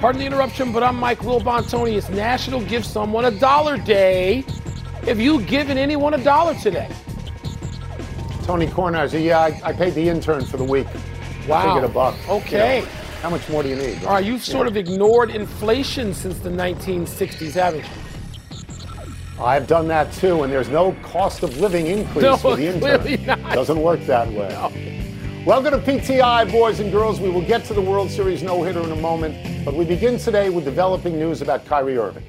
Pardon the interruption, but I'm Mike Wilbon Tony. It's National Give Someone a Dollar Day. Have you given anyone a dollar today? Tony Kornheiser, yeah, I, I paid the intern for the week. Wow. I figured a buck. Okay. You know, how much more do you need? Right? All right, you've sort of ignored inflation since the 1960s, haven't you? I've done that too, and there's no cost of living increase No, for the intern. not. Doesn't work that way. Welcome to PTI, boys and girls. We will get to the World Series no hitter in a moment, but we begin today with developing news about Kyrie Irving.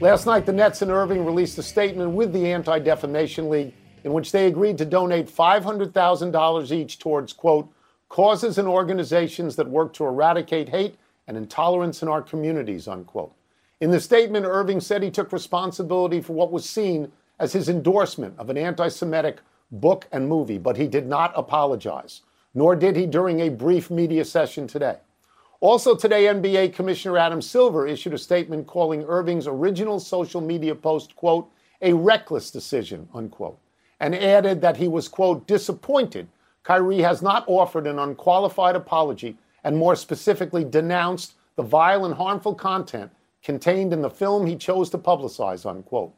Last night, the Nets and Irving released a statement with the Anti Defamation League in which they agreed to donate $500,000 each towards, quote, causes and organizations that work to eradicate hate and intolerance in our communities, unquote. In the statement, Irving said he took responsibility for what was seen as his endorsement of an anti Semitic book and movie, but he did not apologize, nor did he during a brief media session today. Also today, NBA Commissioner Adam Silver issued a statement calling Irving's original social media post, quote, a reckless decision, unquote, and added that he was, quote, disappointed Kyrie has not offered an unqualified apology and more specifically denounced the vile and harmful content contained in the film he chose to publicize, unquote.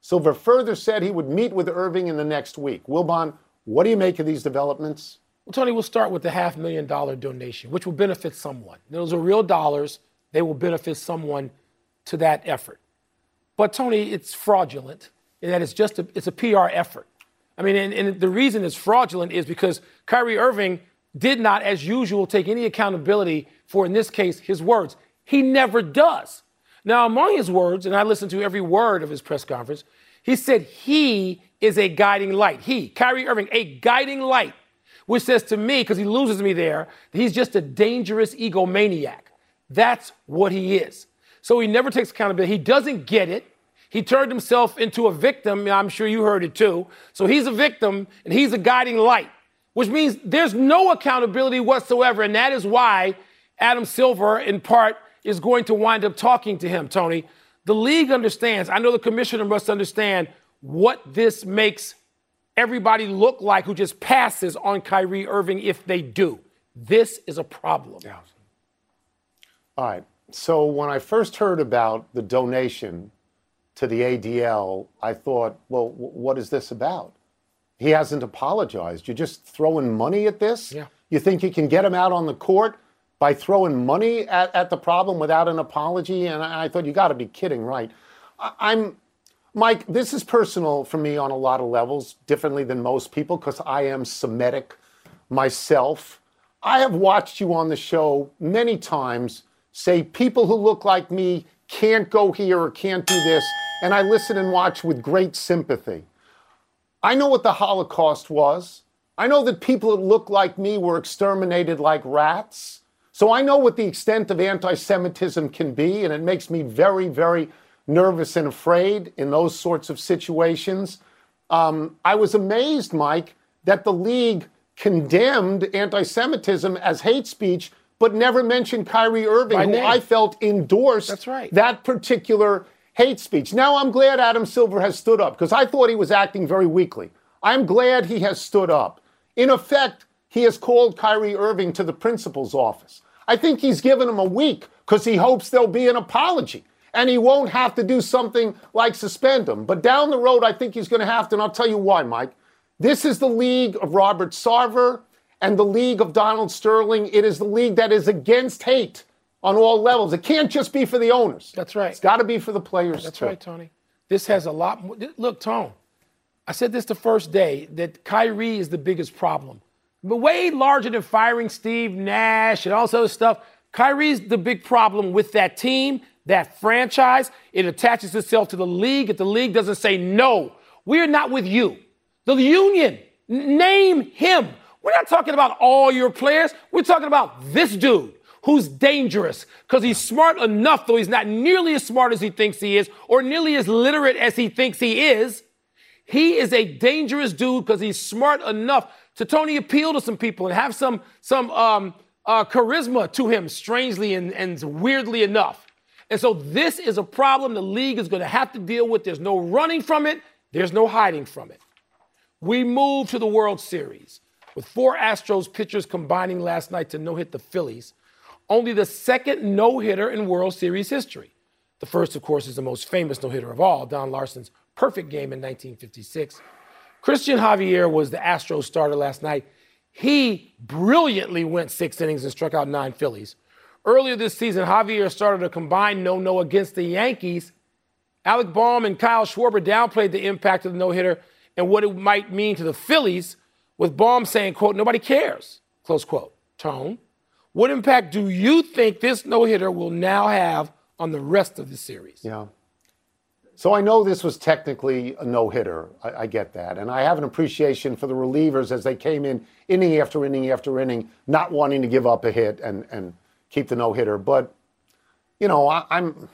Silver further said he would meet with Irving in the next week. Wilbon, what do you make of these developments? Well, Tony, we'll start with the half million dollar donation, which will benefit someone. Those are real dollars. They will benefit someone to that effort. But Tony, it's fraudulent in that it's just a, it's a PR effort. I mean, and, and the reason it's fraudulent is because Kyrie Irving did not, as usual, take any accountability for, in this case, his words. He never does. Now, among his words, and I listened to every word of his press conference, he said he is a guiding light. He, Kyrie Irving, a guiding light, which says to me, because he loses me there, he's just a dangerous egomaniac. That's what he is. So he never takes accountability. He doesn't get it. He turned himself into a victim. I'm sure you heard it too. So he's a victim and he's a guiding light, which means there's no accountability whatsoever. And that is why Adam Silver, in part, is going to wind up talking to him, Tony. The league understands, I know the commissioner must understand what this makes everybody look like who just passes on Kyrie Irving if they do. This is a problem. All right. So when I first heard about the donation to the ADL, I thought, well, w- what is this about? He hasn't apologized. You're just throwing money at this? Yeah. You think you can get him out on the court by throwing money at, at the problem without an apology? And I, I thought, you got to be kidding, right? I, I'm, Mike, this is personal for me on a lot of levels, differently than most people, because I am Semitic myself. I have watched you on the show many times say people who look like me can't go here or can't do this, and I listen and watch with great sympathy. I know what the Holocaust was. I know that people that look like me were exterminated like rats. So I know what the extent of anti Semitism can be, and it makes me very, very nervous and afraid in those sorts of situations. Um, I was amazed, Mike, that the league condemned anti Semitism as hate speech, but never mentioned Kyrie Irving, who. I felt endorsed right. that particular hate speech. Now I'm glad Adam Silver has stood up because I thought he was acting very weakly. I'm glad he has stood up. In effect, he has called Kyrie Irving to the principal's office. I think he's given him a week because he hopes there'll be an apology and he won't have to do something like suspend him. But down the road, I think he's going to have to, and I'll tell you why, Mike. This is the league of Robert Sarver and the league of Donald Sterling. It is the league that is against hate on all levels. It can't just be for the owners. That's right. It's got to be for the players. That's too. right, Tony. This has a lot more. Look, Tone, I said this the first day that Kyrie is the biggest problem. But way larger than firing Steve Nash and all this other stuff. Kyrie's the big problem with that team, that franchise. It attaches itself to the league. If the league doesn't say no, we're not with you. The union, name him. We're not talking about all your players. We're talking about this dude who's dangerous because he's smart enough, though he's not nearly as smart as he thinks he is or nearly as literate as he thinks he is. He is a dangerous dude because he's smart enough to Tony appeal to some people and have some some um, uh, charisma to him, strangely and, and weirdly enough. And so this is a problem the league is going to have to deal with. There's no running from it. There's no hiding from it. We move to the World Series with four Astros pitchers combining last night to no hit the Phillies. Only the second no hitter in World Series history. The first, of course, is the most famous no hitter of all, Don Larsen's perfect game in 1956. Christian Javier was the Astros starter last night. He brilliantly went six innings and struck out nine Phillies. Earlier this season, Javier started a combined no no against the Yankees. Alec Bohm and Kyle Schwarber downplayed the impact of the no hitter and what it might mean to the Phillies, with Bohm saying, quote, nobody cares, close quote. Tone, what impact do you think this no hitter will now have on the rest of the series? Yeah. So I know this was technically a no hitter. I, I, get that. And I have an appreciation for the relievers as they came in inning after inning after inning, not wanting to give up a hit and, and keep the no hitter. But, you know, I, I'm.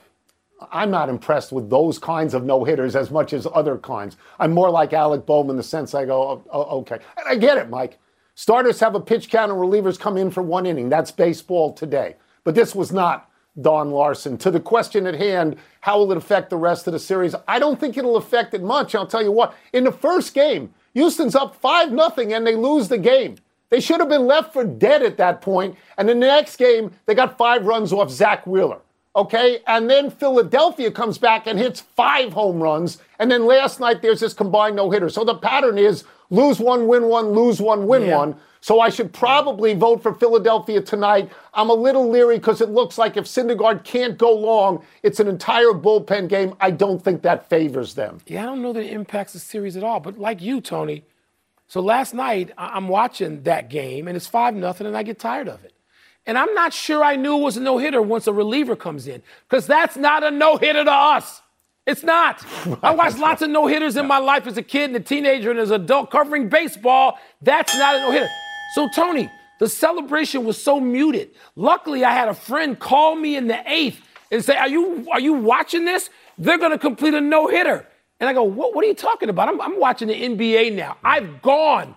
I'm not impressed with those kinds of no hitters as much as other kinds. I'm more like Alec Bohm in the sense I go, oh, oh, okay. And I get it, Mike. Starters have a pitch count and relievers come in for one inning. That's baseball today. But this was not Don Larsen. To the question at hand, how will it affect the rest of the series? I don't think it'll affect it much. I'll tell you what. In the first game, Houston's up 5 0 and they lose the game. They should have been left for dead at that point. And in the next game, they got five runs off Zack Wheeler. Okay. And then Philadelphia comes back and hits five home runs. And then last night, there's this combined no hitter. So the pattern is lose one, win one, lose one, win yeah. one. So I should probably vote for Philadelphia tonight. I'm a little leery because it looks like if Syndergaard can't go long, it's an entire bullpen game. I don't think that favors them. Yeah, I don't know that it impacts the series at all. But like you, Tony, so last night I'm watching that game and it's five nothing, and I get tired of it. And I'm not sure I knew it was a no hitter once a reliever comes in because that's not a no hitter to us. It's not. I watched lots of no hitters in my life as a kid and a teenager and as an adult covering baseball. That's not a no hitter. So, Tony, the celebration was so muted. Luckily, I had a friend call me in the eighth and say, Are you, are you watching this? They're going to complete a no hitter. And I go, what, what are you talking about? I'm, I'm watching the NBA now. Mm. I've gone.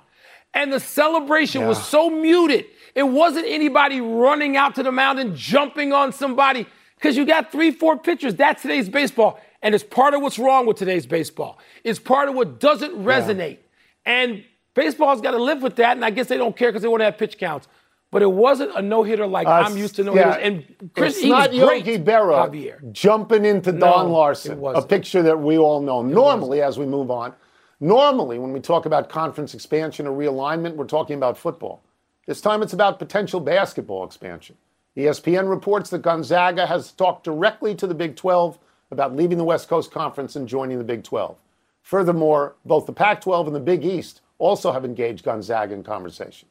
And the celebration yeah. was so muted. It wasn't anybody running out to the mound and jumping on somebody because you got three, four pitchers. That's today's baseball. And it's part of what's wrong with today's baseball. It's part of what doesn't resonate. Yeah. And baseball's got to live with that. And I guess they don't care because they want to have pitch counts. But it wasn't a no hitter like uh, I'm used to no hitters. Yeah. And Chris, it's not Yogi Berra Javier. jumping into no, Don Larsen, a picture that we all know. Normally, as we move on, normally when we talk about conference expansion or realignment, we're talking about football. This time it's about potential basketball expansion. ESPN reports that Gonzaga has talked directly to the Big 12 about leaving the West Coast Conference and joining the Big 12. Furthermore, both the Pac 12 and the Big East also have engaged Gonzaga in conversation.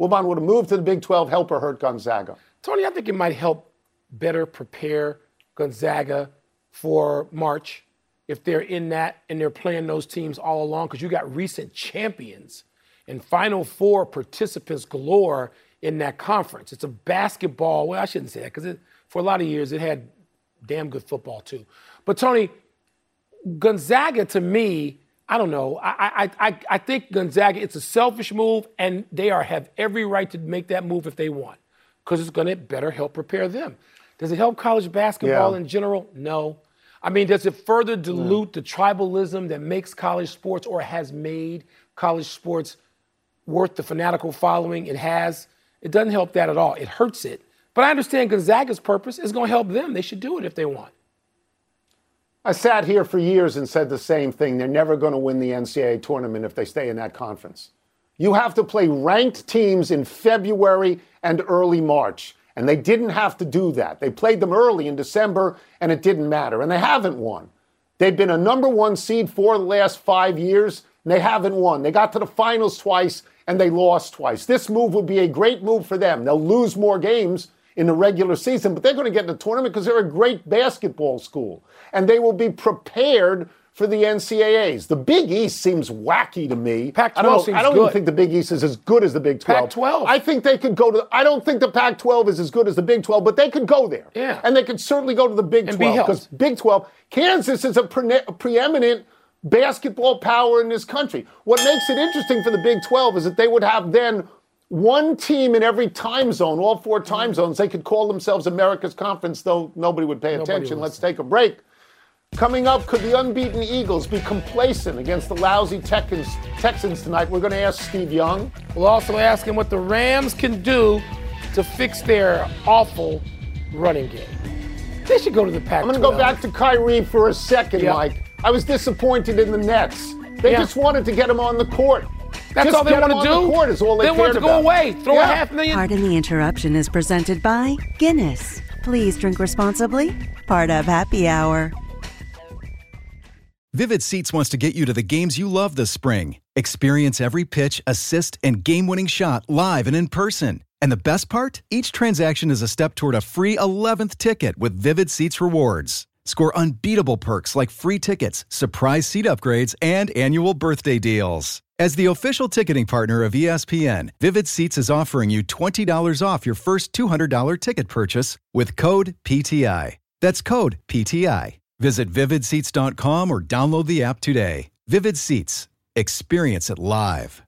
Wilbon, would a move to the Big 12 help or hurt Gonzaga? Tony, I think it might help better prepare Gonzaga for March if they're in that and they're playing those teams all along because you got recent champions and Final Four participants galore in that conference. It's a basketball. Well, I shouldn't say that because for a lot of years it had damn good football too. But Tony, Gonzaga to me, I don't know. I, I, I, I think Gonzaga, it's a selfish move, and they are have every right to make that move if they want, because it's going to better help prepare them. Does it help college basketball yeah. in general? No. I mean, does it further dilute yeah. the tribalism that makes college sports or has made college sports worth the fanatical following it has. It doesn't help that at all. It hurts it. But I understand Gonzaga's purpose is going to help them. They should do it if they want. I sat here for years and said the same thing. They're never going to win the NCAA tournament if they stay in that conference. You have to play ranked teams in February and early March. And they didn't have to do that. They played them early in December, and it didn't matter. And they haven't won. They've been a number one seed for the last five years, and they haven't won. They got to the finals twice, and they lost twice. This move would be a great move for them. They'll lose more games in the regular season, but they're going to get in the tournament because they're a great basketball school. And they will be prepared for the NCAAs. The Big East seems wacky to me. Pac-12 I don't, I don't even think the Big East is as good as the Big 12. Pac-12. I think they could go to. I don't think the Pac-12 is as good as the Big 12, but they could go there. Yeah. And they could certainly go to the Big And 12 helped. because Big 12, Kansas is a pre- preeminent basketball power in this country. What makes it interesting for the Big 12 is that they would have then one team in every time zone, all four mm-hmm. time zones. They could call themselves America's Conference, though nobody would pay Nobody attention. Let's take a break. Coming up, could the unbeaten Eagles be complacent against the lousy Texans, Texans tonight? We're going to ask Steve Young. We'll also ask him what the Rams can do to fix their awful running game. They should go to the Pac. I'm going to go back to Kyrie for a second, Yeah. Mike. I was disappointed in the Nets. They just wanted to get him on the court. That's Just all they want to do. The court is all they, they want to go about. away. Throw Yeah. a half million. Pardon the interruption is presented by Guinness. Please drink responsibly. Part of Happy Hour. Vivid Seats wants to get you to the games you love this spring. Experience every pitch, assist, and game winning shot live and in person. And the best part? Each transaction is a step toward a free 11th ticket with Vivid Seats rewards. Score unbeatable perks like free tickets, surprise seat upgrades, and annual birthday deals. As the official ticketing partner of ESPN, Vivid Seats is offering you $20 off your first $200 ticket purchase with code PTI. That's code PTI. Visit vividseats.com or download the app today. Vivid Seats. Experience it live.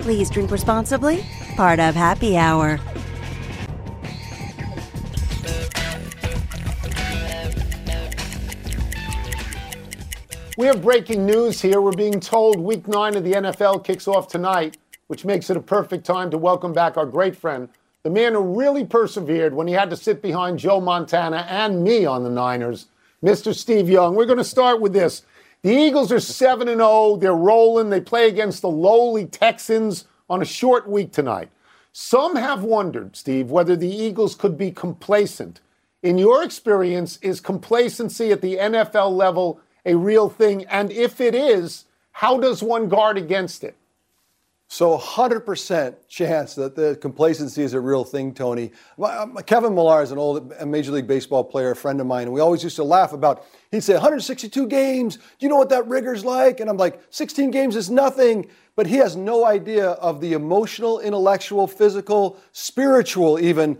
Please drink responsibly. Part of Happy Hour. We have breaking news here. We're being told week nine of the NFL kicks off tonight, which makes it a perfect time to welcome back our great friend, the man who really persevered when he had to sit behind Joe Montana and me on the Niners, Mr. Steve Young. We're going to start with this. The Eagles are 7 and 0. They're rolling. They play against the lowly Texans on a short week tonight. Some have wondered, Steve, whether the Eagles could be complacent. In your experience, is complacency at the NFL level a real thing? And if it is, how does one guard against it? So 100% chance that the complacency is a real thing, Tony. Um, Kevin Millar is an old Major League Baseball player, a friend of mine, and we always used to laugh about, he'd say, 162 games, do you know what that rigor's like? And I'm like, 16 games is nothing. But he has no idea of the emotional, intellectual, physical, spiritual, even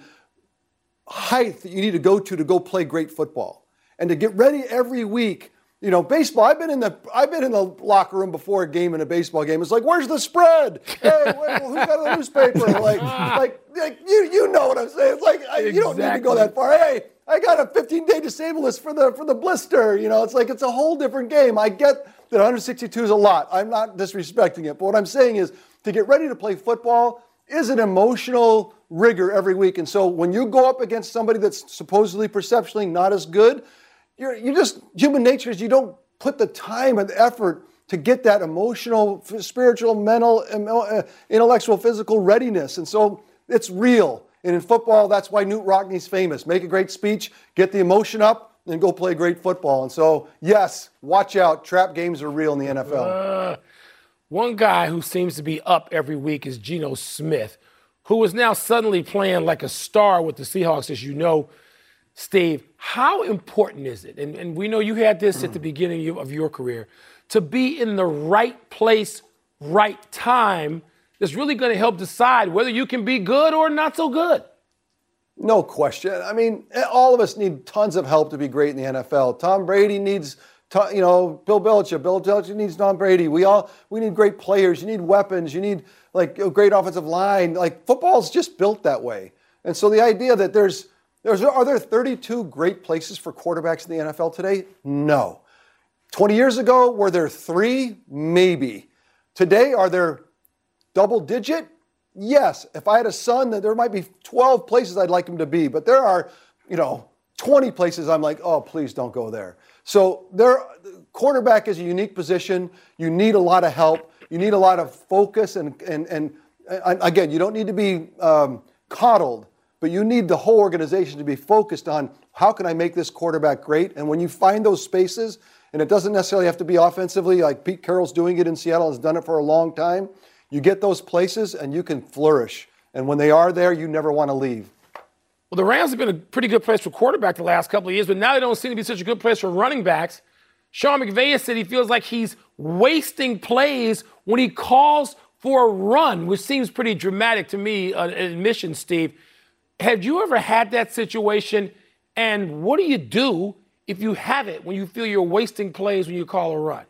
height that you need to go to to go play great football and to get ready every week. You know, baseball. I've been in the I've been in the locker room before a game in a baseball game. It's like, where's the spread? Hey, wait, who's got the newspaper? Like, like, like you you know what I'm saying? It's like I, you don't need to go that far. Hey, I got a 15 day disable list for the for the blister. You know, it's like it's a whole different game. I get that 162 is a lot. I'm not disrespecting it, but what I'm saying is to get ready to play football is an emotional rigor every week. And so when you go up against somebody that's supposedly perceptually not as good, you're, you just, human nature is you don't put the time and the effort to get that emotional, spiritual, mental, uh, intellectual, physical readiness. And so it's real. And in football, that's why Knute Rockne's famous. Make a great speech, get the emotion up, and go play great football. And so, yes, watch out. Trap games are real in the NFL. One guy who seems to be up every week is Geno Smith, who is now suddenly playing like a star with the Seahawks, as you know. Steve, how important is it? And, and we know you had this at the beginning of your career to be in the right place, right time. That's really going to help decide whether you can be good or not so good. No question. I mean, eh, all of us need tons of help to be great in the NFL. Tom Brady needs you know, Bill Belichick. Bill Belichick needs Tom Brady. We all we need great players. You need weapons. You need like a great offensive line. Like football's just built that way. And so the idea that there's there's are there 32 great places for quarterbacks in the NFL today? No. 20 years ago, were there three? Maybe. Today, are there double digit? Yes. If I had a son, there might be 12 places I'd like him to be, but there are, you know, 20 places I'm like, oh, please don't go there. So there, quarterback is a unique position. You need a lot of help. You need a lot of focus, and and and, and again, you don't need to be um, coddled, but you need the whole organization to be focused on how can I make this quarterback great. And when you find those spaces, and it doesn't necessarily have to be offensively, like Pete Carroll's doing it in Seattle, has done it for a long time. You get those places, and you can flourish. And when they are there, you never want to leave. Well, the Rams have been a pretty good place for quarterback the last couple of years, but now they don't seem to be such a good place for running backs. Sean McVay has said he feels like he's wasting plays when he calls for a run, which seems pretty dramatic to me, uh, an admission, Steve. Have you ever had that situation? And what do you do if you have it when you feel you're wasting plays when you call a run?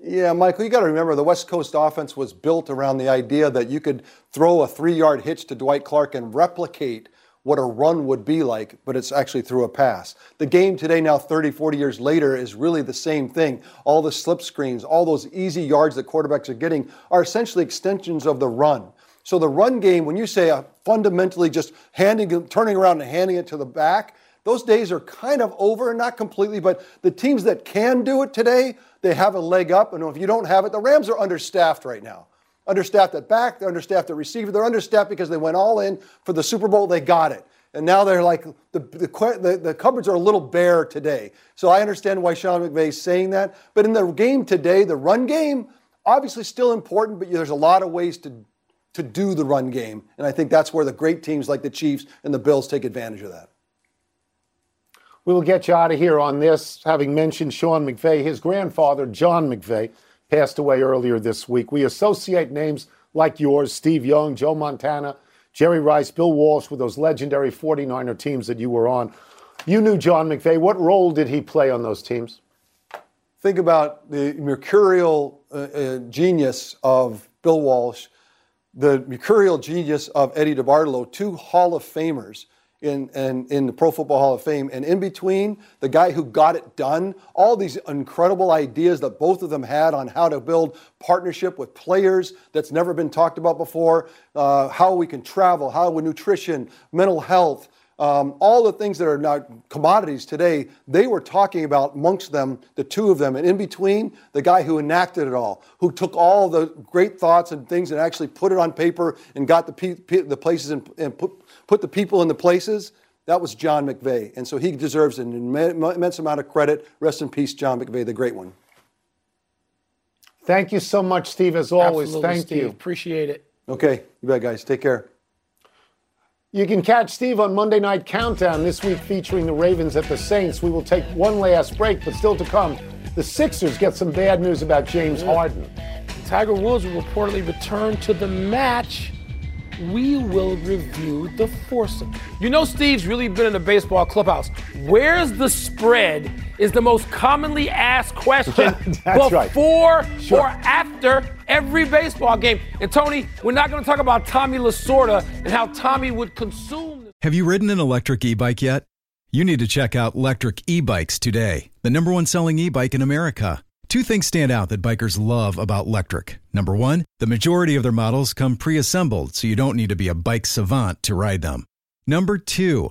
Yeah, Michael, you got to remember the West Coast offense was built around the idea that you could throw a three yard hitch to Dwight Clark and replicate what a run would be like, but it's actually through a pass. The game today, now 30, 40 years later, is really the same thing. All the slip screens, all those easy yards that quarterbacks are getting are essentially extensions of the run. So the run game, when you say fundamentally just handing, turning around and handing it to the back, those days are kind of over, not completely, but the teams that can do it today, they have a leg up. And if you don't have it, the Rams are understaffed right now understaffed at back, they're understaffed at receiver, they're understaffed because they went all in for the Super Bowl, they got it. And now they're like, the, the, the, the cupboards are a little bare today. So I understand why Sean McVay is saying that. But in the game today, the run game, obviously still important, but there's a lot of ways to, to do the run game. And I think that's where the great teams like the Chiefs and the Bills take advantage of that. We will get you out of here on this, having mentioned Sean McVay. His grandfather, John McVay, passed away earlier this week. We associate names like yours, Steve Young, Joe Montana, Jerry Rice, Bill Walsh, with those legendary 49er teams that you were on. You knew John McVay. What role did he play on those teams? Think about the mercurial uh, uh, genius of Bill Walsh, the mercurial genius of Eddie DeBartolo, two Hall of Famers in, in, in the Pro Football Hall of Fame. And in between, the guy who got it done, all these incredible ideas that both of them had on how to build partnership with players that's never been talked about before, uh, how we can travel, how with nutrition, mental health. Um, all the things that are now commodities today, they were talking about amongst them, the two of them, and in between, the guy who enacted it all, who took all the great thoughts and things and actually put it on paper and got the, pe- the places and, and put, put the people in the places, that was John McVay. And so he deserves an immense amount of credit. Rest in peace, John McVay, the great one. Thank you so much, Steve, as always. Absolutely, Thank Steve. you. Appreciate it. Okay, you bet, guys. Take care. You can catch Steve on Monday Night Countdown this week featuring the Ravens at the Saints. We will take one last break, but still to come, the Sixers get some bad news about James Harden. Tiger Woods will reportedly return to the match we will review the foursome. You know, Steve's really been in the baseball clubhouse. Where's the spread? Is the most commonly asked question before right. sure. or after every baseball game. And Tony, we're not going to talk about Tommy Lasorda and how Tommy would consume. Have you ridden an electric e-bike yet? You need to check out Lectric E-Bikes today, the number one selling e-bike in America. Two things stand out that bikers love about Lectric. Number one, the majority of their models come pre assembled, so you don't need to be a bike savant to ride them. Number two,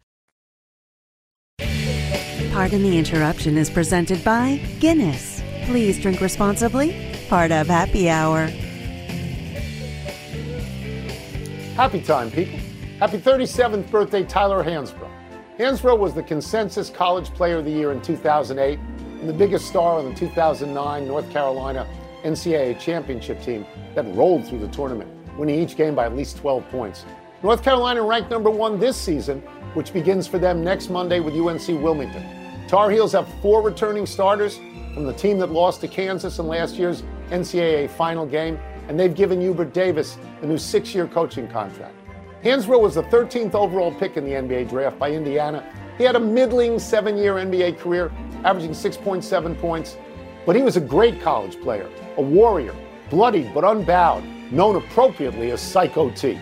Pardon the Interruption is presented by Guinness. Please drink responsibly. Part of Happy Hour. Happy time, people. Happy 37th birthday, Tyler Hansbrough. Hansbrough was the consensus college player of the year in 2008 and the biggest star on the 2009 North Carolina NCAA championship team that rolled through the tournament, winning each game by at least 12 points. North Carolina ranked number one this season, which begins for them next Monday with UNC Wilmington. Tar Heels have four returning starters from the team that lost to Kansas in last year's NCAA final game, and they've given Hubert Davis a new six year coaching contract. Hansbrough was the 13th overall pick in the NBA draft by Indiana. He had a middling seven year NBA career, averaging 6.7 points, but he was a great college player, a warrior, bloodied but unbowed, known appropriately as Psycho T.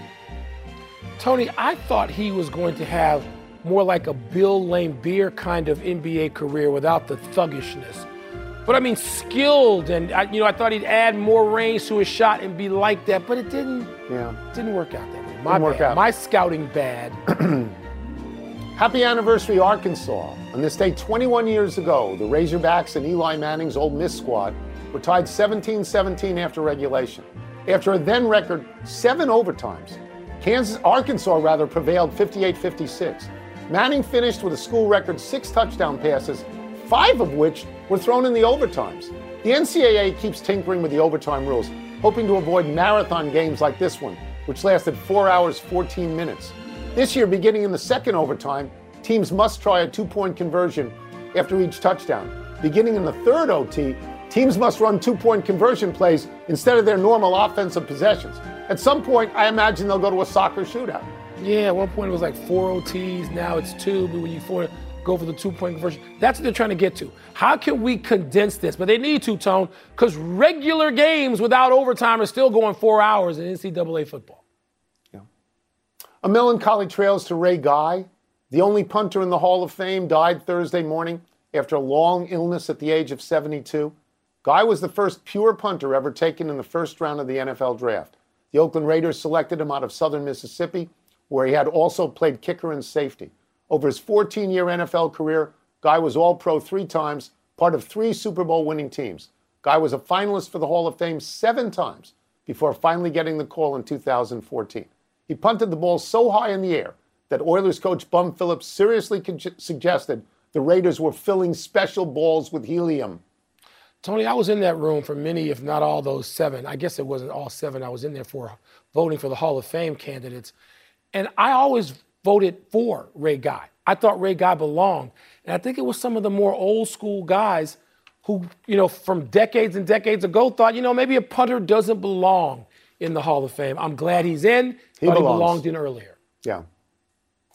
Tony, I thought he was going to have more like a Bill Laimbeer kind of NBA career without the thuggishness. But I mean, skilled, and I, you know, I thought he'd add more range to his shot and be like that, but it didn't. Yeah. Didn't work out that way. My Didn't work bad. out. My scouting bad. Happy anniversary, Arkansas. On this day 21 years ago, the Razorbacks and Eli Manning's Ole Miss squad were tied 17 17 after regulation. After a then record seven overtimes, Kansas, Arkansas rather prevailed 58 56. Manning finished with a school record six touchdown passes, five of which were thrown in the overtimes. The NCAA keeps tinkering with the overtime rules, hoping to avoid marathon games like this one, which lasted 4 hours 14 minutes. This year, beginning in the second overtime, teams must try a two point conversion after each touchdown. Beginning in the third OT, teams must run two point conversion plays instead of their normal offensive possessions. At some point, I imagine they'll go to a soccer shootout. Yeah, at one point it was like four OTs. Now it's two. But when you four, go for the two point conversion, that's what they're trying to get to. How can we condense this? But they need to, Tone, because regular games without overtime are still going four hours in NCAA football. Yeah. A melancholy trails to Ray Guy, the only punter in the Hall of Fame, died Thursday morning after a long illness at the age of 72. Guy was the first pure punter ever taken in the first round of the NFL draft. The Oakland Raiders selected him out of southern Mississippi, where he had also played kicker and safety. Over his 14 year NFL career, Guy was All Pro three times, part of three Super Bowl winning teams. Guy was a finalist for the Hall of Fame seven times before finally getting the call in 2014. He punted the ball so high in the air that Oilers coach Bum Phillips seriously con- suggested the Raiders were filling special balls with helium. Tony, I was in that room for many, if not all those seven. I guess it wasn't all seven. I was in there for voting for the Hall of Fame candidates. And I always voted for Ray Guy. I thought Ray Guy belonged. And I think it was some of the more old school guys who, you know, from decades and decades ago thought, you know, maybe a punter doesn't belong in the Hall of Fame. I'm glad he's in. He but belongs. he belonged in earlier. Yeah,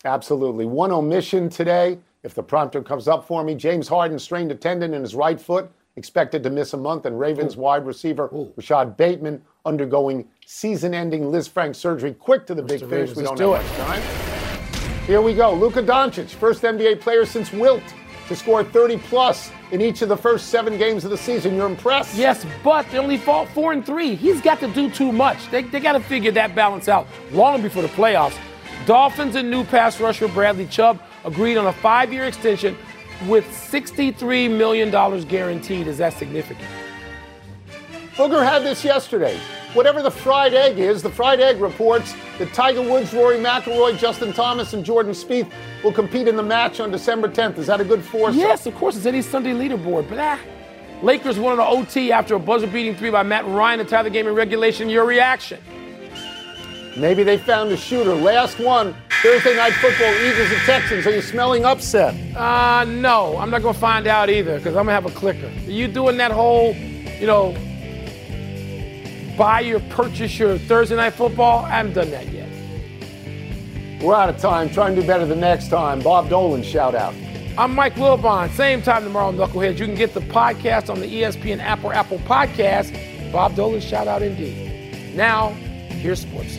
absolutely. One omission today, if the prompter comes up for me, James Harden strained a tendon in his right foot, expected to miss a month, and Ravens wide receiver Rashad Bateman undergoing season-ending Lisfranc surgery. Quick to the big finish. We don't let's have do much time. Here we go. Luka Doncic, first NBA player since Wilt to score 30 plus in each of the first seven games of the season. You're impressed? Yes, but they only fought four and three. He's got to do too much. They, they got to figure that balance out long before the playoffs. Dolphins and new pass rusher Bradley Chubb agreed on a five year extension with $63 million guaranteed. Is that significant? Booger had this yesterday. Whatever the fried egg is, the fried egg reports that Tiger Woods, Rory McIlroy, Justin Thomas, and Jordan Spieth will compete in the match on December 10th. Is that a good foresight? Yes, of course. It's any Sunday leaderboard. But ah, Lakers won on the OT after a buzzer beating three by Matt Ryan to tie the game in regulation. Your reaction? Maybe they found a shooter. Last one, Thursday night football, Eagles and Texans. Are you smelling upset? Uh, no, I'm not going to find out either because I'm going to have a clicker. Are you doing that whole, you know, buy your, purchase your Thursday night football? I haven't done that yet. We're out of time. Try and do better the next time. Bob Dolan, shout out. I'm Mike Wilbon. Same time tomorrow, Knuckleheads. You can get the podcast on the ESPN app or Apple Podcast. Bob Dolan, shout out indeed. Now, here's Sports